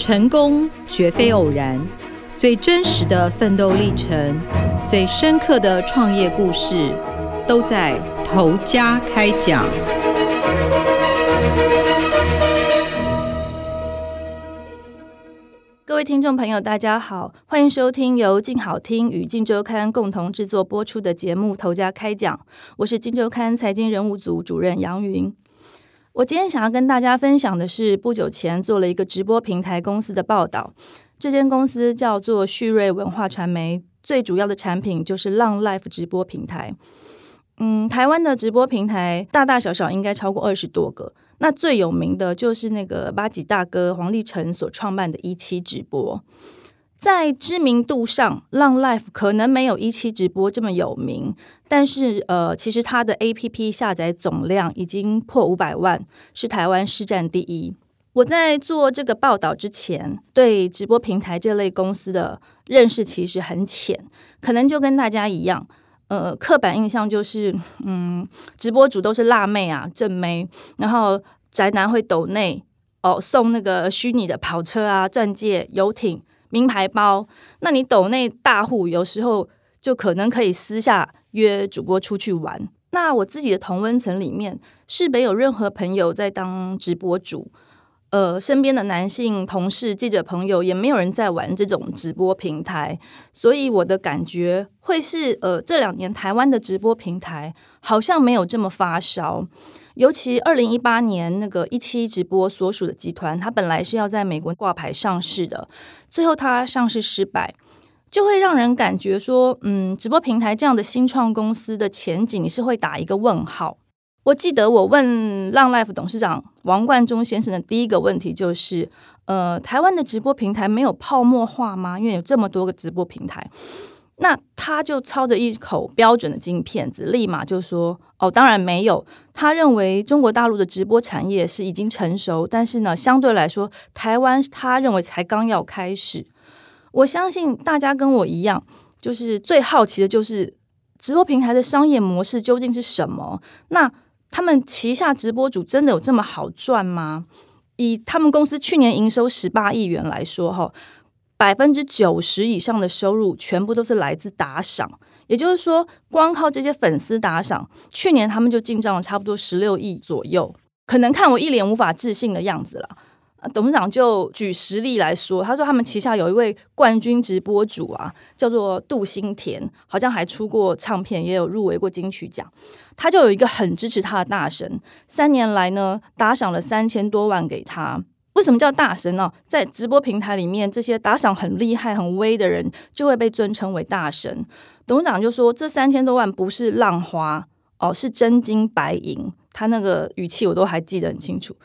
成功绝非偶然，最真实的奋斗历程，最深刻的创业故事，都在头家开讲。各位听众朋友，大家好，欢迎收听由静好听与静周刊共同制作播出的节目《投家开讲》，我是静周刊财经人物组主任杨云。我今天想要跟大家分享的是，不久前做了一个直播平台公司的报道。这间公司叫做旭瑞文化传媒，最主要的产品就是浪 Life 直播平台。嗯，台湾的直播平台大大小小应该超过二十多个。那最有名的就是那个八级大哥黄立成所创办的一期直播。在知名度上，浪 Life 可能没有一期直播这么有名，但是呃，其实它的 APP 下载总量已经破五百万，是台湾市占第一。我在做这个报道之前，对直播平台这类公司的认识其实很浅，可能就跟大家一样，呃，刻板印象就是，嗯，直播主都是辣妹啊、正妹，然后宅男会抖内哦送那个虚拟的跑车啊、钻戒、游艇。名牌包，那你抖内大户有时候就可能可以私下约主播出去玩。那我自己的同温层里面，是没有任何朋友在当直播主，呃，身边的男性同事、记者朋友也没有人在玩这种直播平台，所以我的感觉会是，呃，这两年台湾的直播平台好像没有这么发烧。尤其二零一八年那个一期直播所属的集团，它本来是要在美国挂牌上市的，最后它上市失败，就会让人感觉说，嗯，直播平台这样的新创公司的前景，你是会打一个问号。我记得我问浪 Life 董事长王冠中先生的第一个问题就是，呃，台湾的直播平台没有泡沫化吗？因为有这么多个直播平台。那他就操着一口标准的金片子，立马就说：“哦，当然没有。”他认为中国大陆的直播产业是已经成熟，但是呢，相对来说，台湾他认为才刚要开始。我相信大家跟我一样，就是最好奇的就是直播平台的商业模式究竟是什么？那他们旗下直播主真的有这么好赚吗？以他们公司去年营收十八亿元来说，哈。百分之九十以上的收入全部都是来自打赏，也就是说，光靠这些粉丝打赏，去年他们就进账了差不多十六亿左右。可能看我一脸无法置信的样子了，董事长就举实例来说，他说他们旗下有一位冠军直播主啊，叫做杜新田，好像还出过唱片，也有入围过金曲奖。他就有一个很支持他的大神，三年来呢打赏了三千多万给他。为什么叫大神呢？在直播平台里面，这些打赏很厉害、很威的人就会被尊称为大神。董事长就说：“这三千多万不是浪花哦，是真金白银。”他那个语气我都还记得很清楚。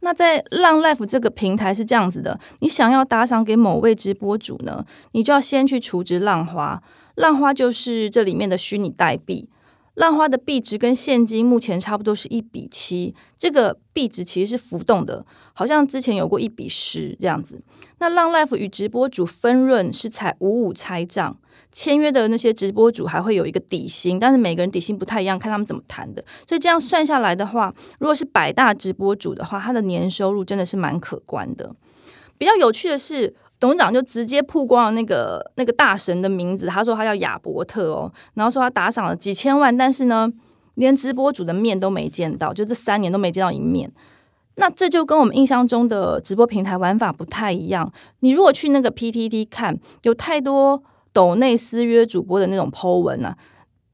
那在浪 Life 这个平台是这样子的：你想要打赏给某位直播主呢，你就要先去储值浪花。浪花就是这里面的虚拟代币。浪花的币值跟现金目前差不多是一比七，这个币值其实是浮动的，好像之前有过一比十这样子。那浪 life 与直播主分润是采五五拆账，签约的那些直播主还会有一个底薪，但是每个人底薪不太一样，看他们怎么谈的。所以这样算下来的话，如果是百大直播主的话，他的年收入真的是蛮可观的。比较有趣的是。董事长就直接曝光了那个那个大神的名字，他说他叫亚伯特哦，然后说他打赏了几千万，但是呢，连直播主的面都没见到，就这三年都没见到一面。那这就跟我们印象中的直播平台玩法不太一样。你如果去那个 PTT 看，有太多抖内私约主播的那种 Po 文啊，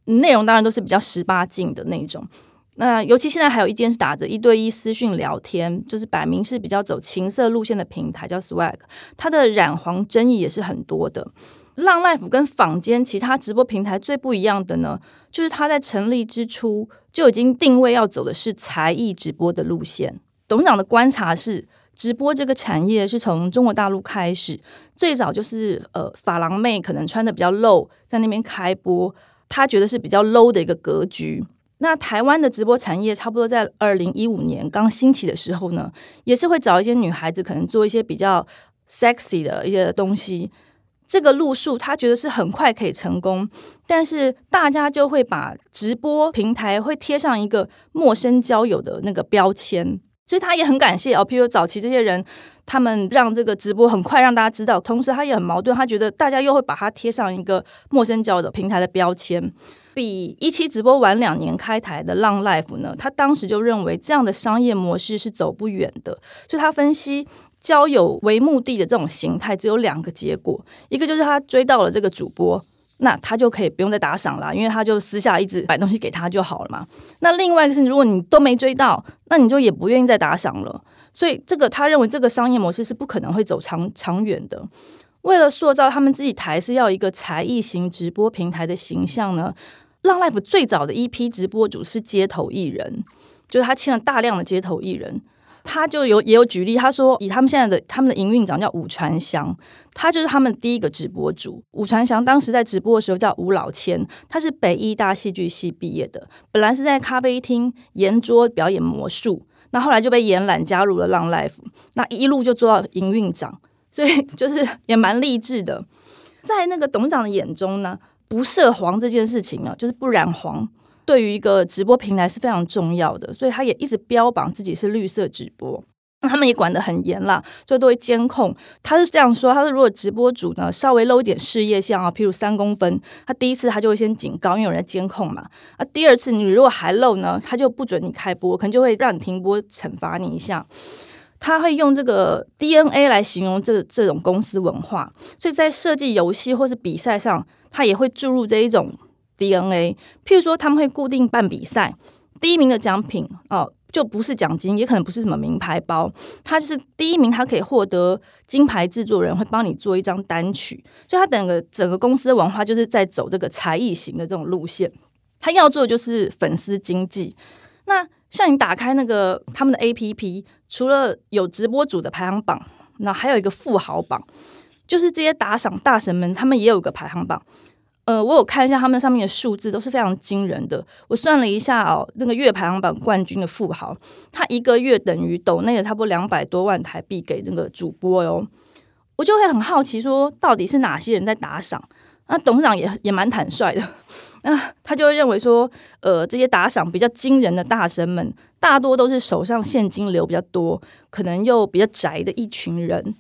内容当然都是比较十八禁的那种。那尤其现在还有一间是打着一对一私讯聊天，就是摆明是比较走情色路线的平台，叫 Swag，它的染黄争议也是很多的。浪 Life 跟坊间其他直播平台最不一样的呢，就是它在成立之初就已经定位要走的是才艺直播的路线。董事长的观察是，直播这个产业是从中国大陆开始，最早就是呃法郎妹可能穿的比较露，在那边开播，她觉得是比较 low 的一个格局。那台湾的直播产业差不多在二零一五年刚兴起的时候呢，也是会找一些女孩子，可能做一些比较 sexy 的一些东西。这个路数他觉得是很快可以成功，但是大家就会把直播平台会贴上一个陌生交友的那个标签。所以他也很感谢哦，譬如早期这些人，他们让这个直播很快让大家知道，同时他也很矛盾，他觉得大家又会把他贴上一个陌生交友的平台的标签。比一期直播晚两年开台的浪 life 呢，他当时就认为这样的商业模式是走不远的，所以他分析交友为目的的这种形态只有两个结果，一个就是他追到了这个主播。那他就可以不用再打赏了，因为他就私下一直摆东西给他就好了嘛。那另外一个是，如果你都没追到，那你就也不愿意再打赏了。所以这个他认为这个商业模式是不可能会走长长远的。为了塑造他们自己台是要一个才艺型直播平台的形象呢，浪 life 最早的一批直播主是街头艺人，就是他签了大量的街头艺人。他就有也有举例，他说以他们现在的他们的营运长叫武传祥，他就是他们第一个直播主。武传祥当时在直播的时候叫吴老千，他是北医大戏剧系毕业的，本来是在咖啡厅圆桌表演魔术，那后来就被延揽加入了浪 life，那一路就做到营运长，所以就是也蛮励志的。在那个董事长的眼中呢，不涉黄这件事情呢，就是不染黄。对于一个直播平台是非常重要的，所以他也一直标榜自己是绿色直播。那他们也管得很严啦，所以都会监控。他是这样说：他说，如果直播主呢稍微露一点事业线啊，譬如三公分，他第一次他就会先警告，因为有人在监控嘛。啊，第二次你如果还露呢，他就不准你开播，可能就会让你停播，惩罚你一下。他会用这个 DNA 来形容这这种公司文化，所以在设计游戏或是比赛上，他也会注入这一种。DNA，譬如说他们会固定办比赛，第一名的奖品哦，就不是奖金，也可能不是什么名牌包，他就是第一名，他可以获得金牌制作人会帮你做一张单曲，所以他整个整个公司的文化就是在走这个才艺型的这种路线，他要做的就是粉丝经济。那像你打开那个他们的 APP，除了有直播组的排行榜，那还有一个富豪榜，就是这些打赏大神们，他们也有个排行榜。呃，我有看一下他们上面的数字，都是非常惊人的。我算了一下哦，那个月排行榜冠军的富豪，他一个月等于抖内的差不多两百多万台币给那个主播哟。我就会很好奇，说到底是哪些人在打赏？那董事长也也蛮坦率的，那他就会认为说，呃，这些打赏比较惊人的大神们，大多都是手上现金流比较多，可能又比较宅的一群人。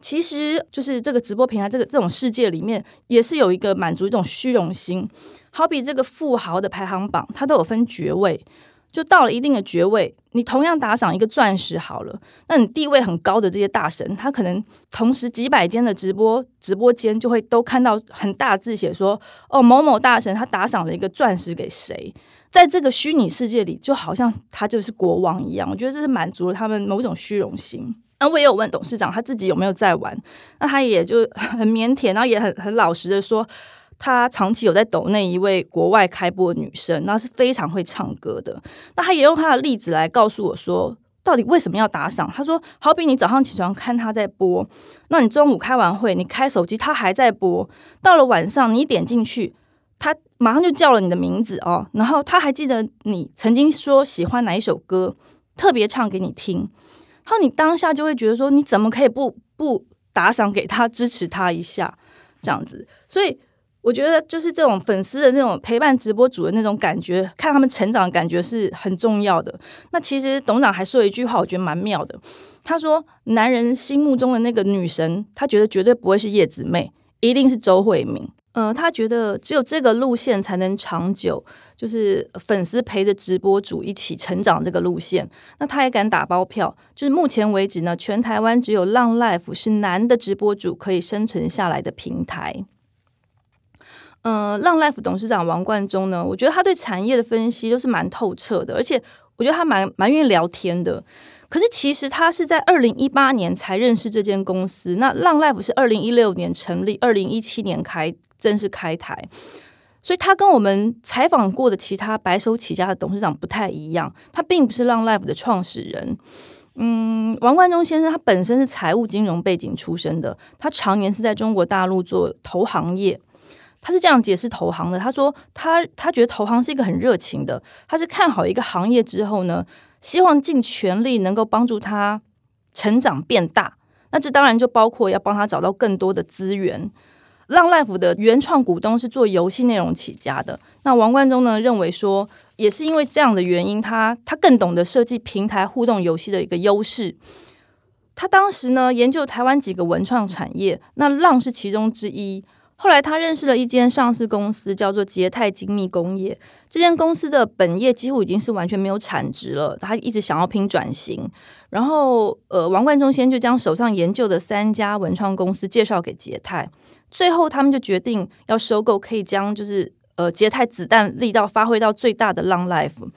其实就是这个直播平台，这个这种世界里面，也是有一个满足一种虚荣心。好比这个富豪的排行榜，它都有分爵位，就到了一定的爵位，你同样打赏一个钻石好了，那你地位很高的这些大神，他可能同时几百间的直播直播间就会都看到很大字写说，哦某某大神他打赏了一个钻石给谁，在这个虚拟世界里，就好像他就是国王一样。我觉得这是满足了他们某种虚荣心。那我也有问董事长他自己有没有在玩，那他也就很腼腆，然后也很很老实的说，他长期有在抖那一位国外开播的女生，那是非常会唱歌的。那他也用他的例子来告诉我说，到底为什么要打赏？他说，好比你早上起床看他在播，那你中午开完会，你开手机他还在播，到了晚上你一点进去，他马上就叫了你的名字哦，然后他还记得你曾经说喜欢哪一首歌，特别唱给你听。然后你当下就会觉得说，你怎么可以不不打赏给他，支持他一下这样子？所以我觉得，就是这种粉丝的那种陪伴直播主的那种感觉，看他们成长的感觉是很重要的。那其实董事长还说了一句话，我觉得蛮妙的。他说：“男人心目中的那个女神，他觉得绝对不会是叶子妹，一定是周慧敏。”嗯，他觉得只有这个路线才能长久，就是粉丝陪着直播主一起成长这个路线。那他也敢打包票，就是目前为止呢，全台湾只有浪 life 是男的直播主可以生存下来的平台。嗯，浪 life 董事长王冠中呢，我觉得他对产业的分析都是蛮透彻的，而且我觉得他蛮蛮愿意聊天的。可是其实他是在二零一八年才认识这间公司，那浪 life 是二零一六年成立，二零一七年开。正式开台，所以他跟我们采访过的其他白手起家的董事长不太一样。他并不是浪 life 的创始人。嗯，王冠中先生他本身是财务金融背景出身的，他常年是在中国大陆做投行业。他是这样解释投行的：他说他他觉得投行是一个很热情的，他是看好一个行业之后呢，希望尽全力能够帮助他成长变大。那这当然就包括要帮他找到更多的资源。浪 life 的原创股东是做游戏内容起家的。那王冠中呢认为说，也是因为这样的原因，他他更懂得设计平台互动游戏的一个优势。他当时呢研究台湾几个文创产业，那浪是其中之一。后来他认识了一间上市公司，叫做捷泰精密工业。这间公司的本业几乎已经是完全没有产值了，他一直想要拼转型。然后，呃，王冠中先就将手上研究的三家文创公司介绍给捷泰，最后他们就决定要收购，可以将就是呃捷泰子弹力道发挥到最大的浪 life。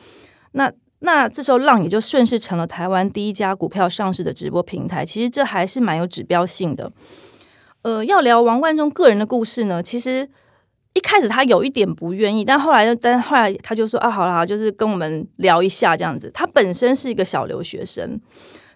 那那这时候浪也就顺势成了台湾第一家股票上市的直播平台。其实这还是蛮有指标性的。呃，要聊王冠中个人的故事呢，其实一开始他有一点不愿意，但后来，但后来他就说啊，好了，就是跟我们聊一下这样子。他本身是一个小留学生，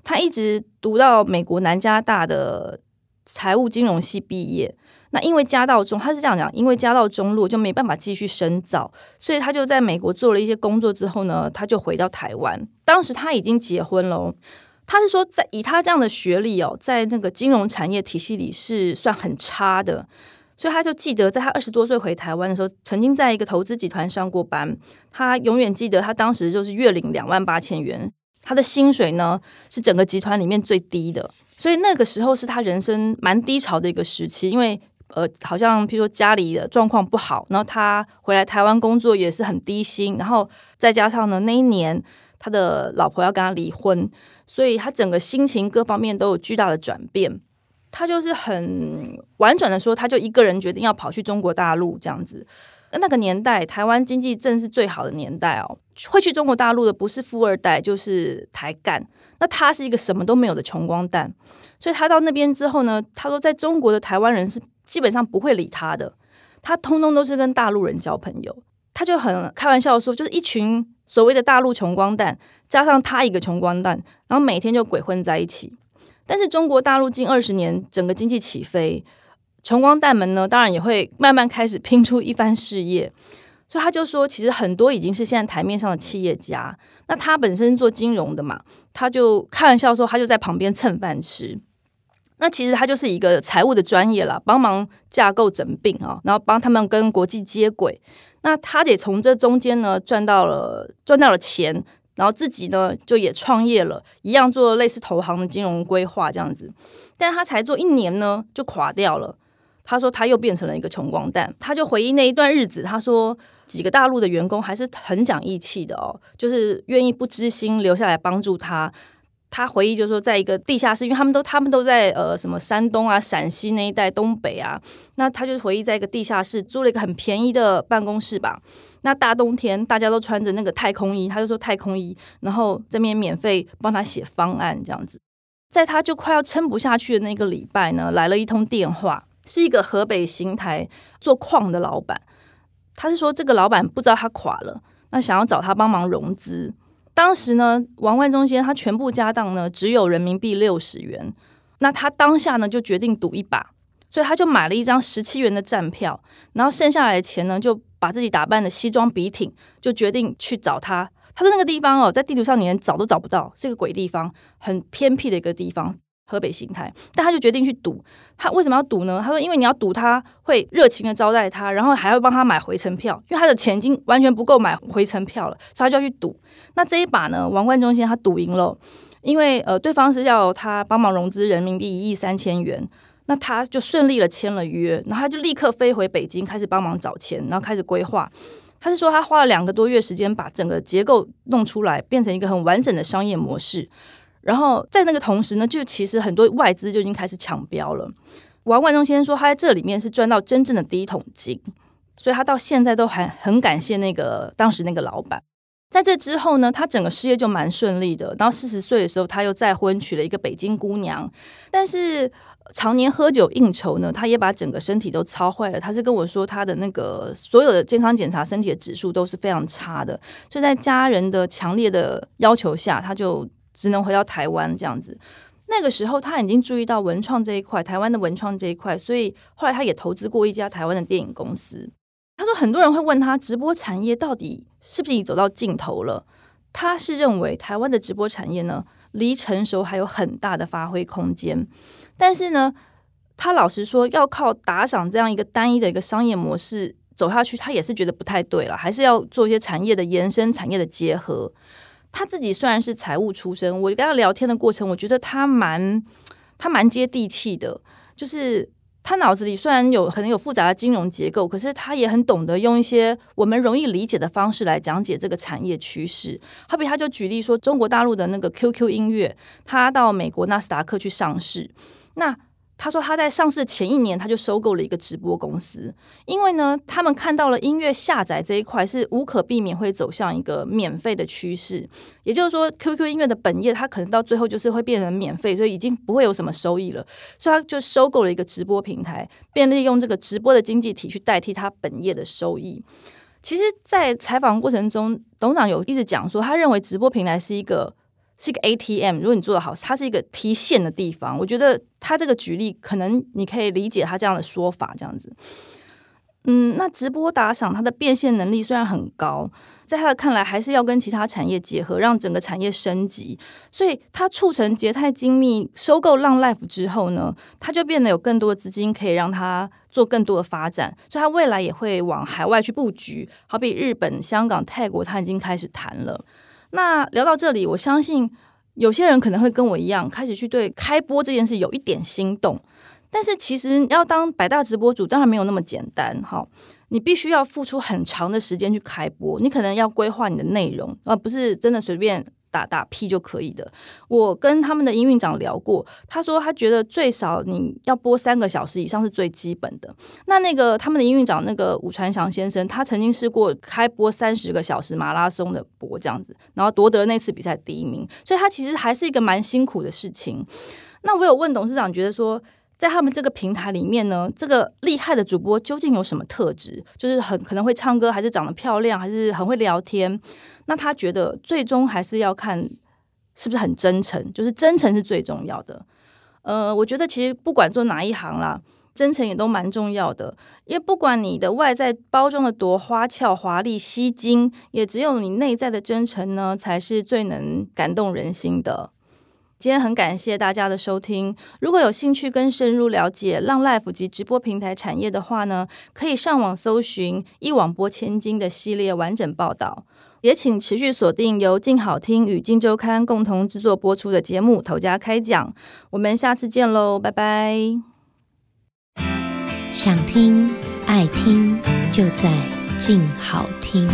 他一直读到美国南加大的财务金融系毕业。那因为家道中，他是这样讲，因为家道中落就没办法继续深造，所以他就在美国做了一些工作之后呢，他就回到台湾。当时他已经结婚了。他是说，在以他这样的学历哦，在那个金融产业体系里是算很差的，所以他就记得，在他二十多岁回台湾的时候，曾经在一个投资集团上过班。他永远记得，他当时就是月领两万八千元，他的薪水呢是整个集团里面最低的。所以那个时候是他人生蛮低潮的一个时期，因为呃，好像譬如说家里的状况不好，然后他回来台湾工作也是很低薪，然后再加上呢，那一年他的老婆要跟他离婚。所以他整个心情各方面都有巨大的转变，他就是很婉转的说，他就一个人决定要跑去中国大陆这样子。那个年代，台湾经济正是最好的年代哦，会去中国大陆的不是富二代就是台干。那他是一个什么都没有的穷光蛋，所以他到那边之后呢，他说在中国的台湾人是基本上不会理他的，他通通都是跟大陆人交朋友。他就很开玩笑说，就是一群所谓的大陆穷光蛋。加上他一个穷光蛋，然后每天就鬼混在一起。但是中国大陆近二十年整个经济起飞，穷光蛋们呢，当然也会慢慢开始拼出一番事业。所以他就说，其实很多已经是现在台面上的企业家。那他本身做金融的嘛，他就开玩笑说，他就在旁边蹭饭吃。那其实他就是一个财务的专业啦，帮忙架构整并啊，然后帮他们跟国际接轨。那他也从这中间呢赚到了赚到了钱。然后自己呢，就也创业了，一样做类似投行的金融规划这样子，但他才做一年呢，就垮掉了。他说他又变成了一个穷光蛋，他就回忆那一段日子，他说几个大陆的员工还是很讲义气的哦，就是愿意不知心留下来帮助他。他回忆就是说，在一个地下室，因为他们都他们都在呃什么山东啊、陕西那一带、东北啊，那他就回忆在一个地下室租了一个很便宜的办公室吧。那大冬天，大家都穿着那个太空衣，他就说太空衣，然后这边免费帮他写方案这样子。在他就快要撑不下去的那个礼拜呢，来了一通电话，是一个河北邢台做矿的老板，他是说这个老板不知道他垮了，那想要找他帮忙融资。当时呢，王万忠先生他全部家当呢只有人民币六十元，那他当下呢就决定赌一把，所以他就买了一张十七元的站票，然后剩下来的钱呢就。把自己打扮的西装笔挺，就决定去找他。他说那个地方哦，在地图上你连找都找不到，是个鬼地方，很偏僻的一个地方，河北邢台。但他就决定去赌。他为什么要赌呢？他说，因为你要赌他会热情的招待他，然后还要帮他买回程票，因为他的钱已经完全不够买回程票了，所以他就要去赌。那这一把呢，王冠中心他赌赢了，因为呃，对方是要他帮忙融资人民币一亿三千元。那他就顺利的签了约，然后他就立刻飞回北京，开始帮忙找钱，然后开始规划。他是说他花了两个多月时间把整个结构弄出来，变成一个很完整的商业模式。然后在那个同时呢，就其实很多外资就已经开始抢标了。王万忠先生说，他在这里面是赚到真正的第一桶金，所以他到现在都还很感谢那个当时那个老板。在这之后呢，他整个事业就蛮顺利的。到四十岁的时候，他又再婚，娶了一个北京姑娘，但是。常年喝酒应酬呢，他也把整个身体都操坏了。他是跟我说，他的那个所有的健康检查，身体的指数都是非常差的。所以在家人的强烈的要求下，他就只能回到台湾这样子。那个时候他已经注意到文创这一块，台湾的文创这一块，所以后来他也投资过一家台湾的电影公司。他说，很多人会问他，直播产业到底是不是已走到尽头了？他是认为台湾的直播产业呢，离成熟还有很大的发挥空间。但是呢，他老实说，要靠打赏这样一个单一的一个商业模式，走下去，他也是觉得不太对了，还是要做一些产业的延伸、产业的结合。他自己虽然是财务出身，我跟他聊天的过程，我觉得他蛮他蛮接地气的，就是他脑子里虽然有可能有复杂的金融结构，可是他也很懂得用一些我们容易理解的方式来讲解这个产业趋势。好比他就举例说，中国大陆的那个 QQ 音乐，他到美国纳斯达克去上市，那。他说他在上市前一年他就收购了一个直播公司，因为呢，他们看到了音乐下载这一块是无可避免会走向一个免费的趋势，也就是说，QQ 音乐的本业它可能到最后就是会变成免费，所以已经不会有什么收益了，所以他就收购了一个直播平台，便利用这个直播的经济体去代替他本业的收益。其实，在采访过程中，董事长有一直讲说，他认为直播平台是一个。是一个 ATM，如果你做的好，它是一个提现的地方。我觉得他这个举例，可能你可以理解他这样的说法，这样子。嗯，那直播打赏它的变现能力虽然很高，在他的看来，还是要跟其他产业结合，让整个产业升级。所以，他促成捷泰精密收购浪 Life 之后呢，他就变得有更多的资金可以让他做更多的发展。所以，他未来也会往海外去布局，好比日本、香港、泰国，他已经开始谈了。那聊到这里，我相信有些人可能会跟我一样，开始去对开播这件事有一点心动。但是其实要当百大直播主，当然没有那么简单。哈，你必须要付出很长的时间去开播，你可能要规划你的内容，而不是真的随便。打打屁就可以的。我跟他们的营运长聊过，他说他觉得最少你要播三个小时以上是最基本的。那那个他们的营运长那个武传祥先生，他曾经试过开播三十个小时马拉松的播这样子，然后夺得那次比赛第一名。所以他其实还是一个蛮辛苦的事情。那我有问董事长，觉得说在他们这个平台里面呢，这个厉害的主播究竟有什么特质？就是很可能会唱歌，还是长得漂亮，还是很会聊天？那他觉得最终还是要看是不是很真诚，就是真诚是最重要的。呃，我觉得其实不管做哪一行啦，真诚也都蛮重要的。因为不管你的外在包装的多花俏、华丽、吸睛，也只有你内在的真诚呢，才是最能感动人心的。今天很感谢大家的收听。如果有兴趣更深入了解浪 life 及直播平台产业的话呢，可以上网搜寻一网播千金的系列完整报道。也请持续锁定由静好听与静周刊共同制作播出的节目《头家开讲》，我们下次见喽，拜拜！想听爱听，就在静好听。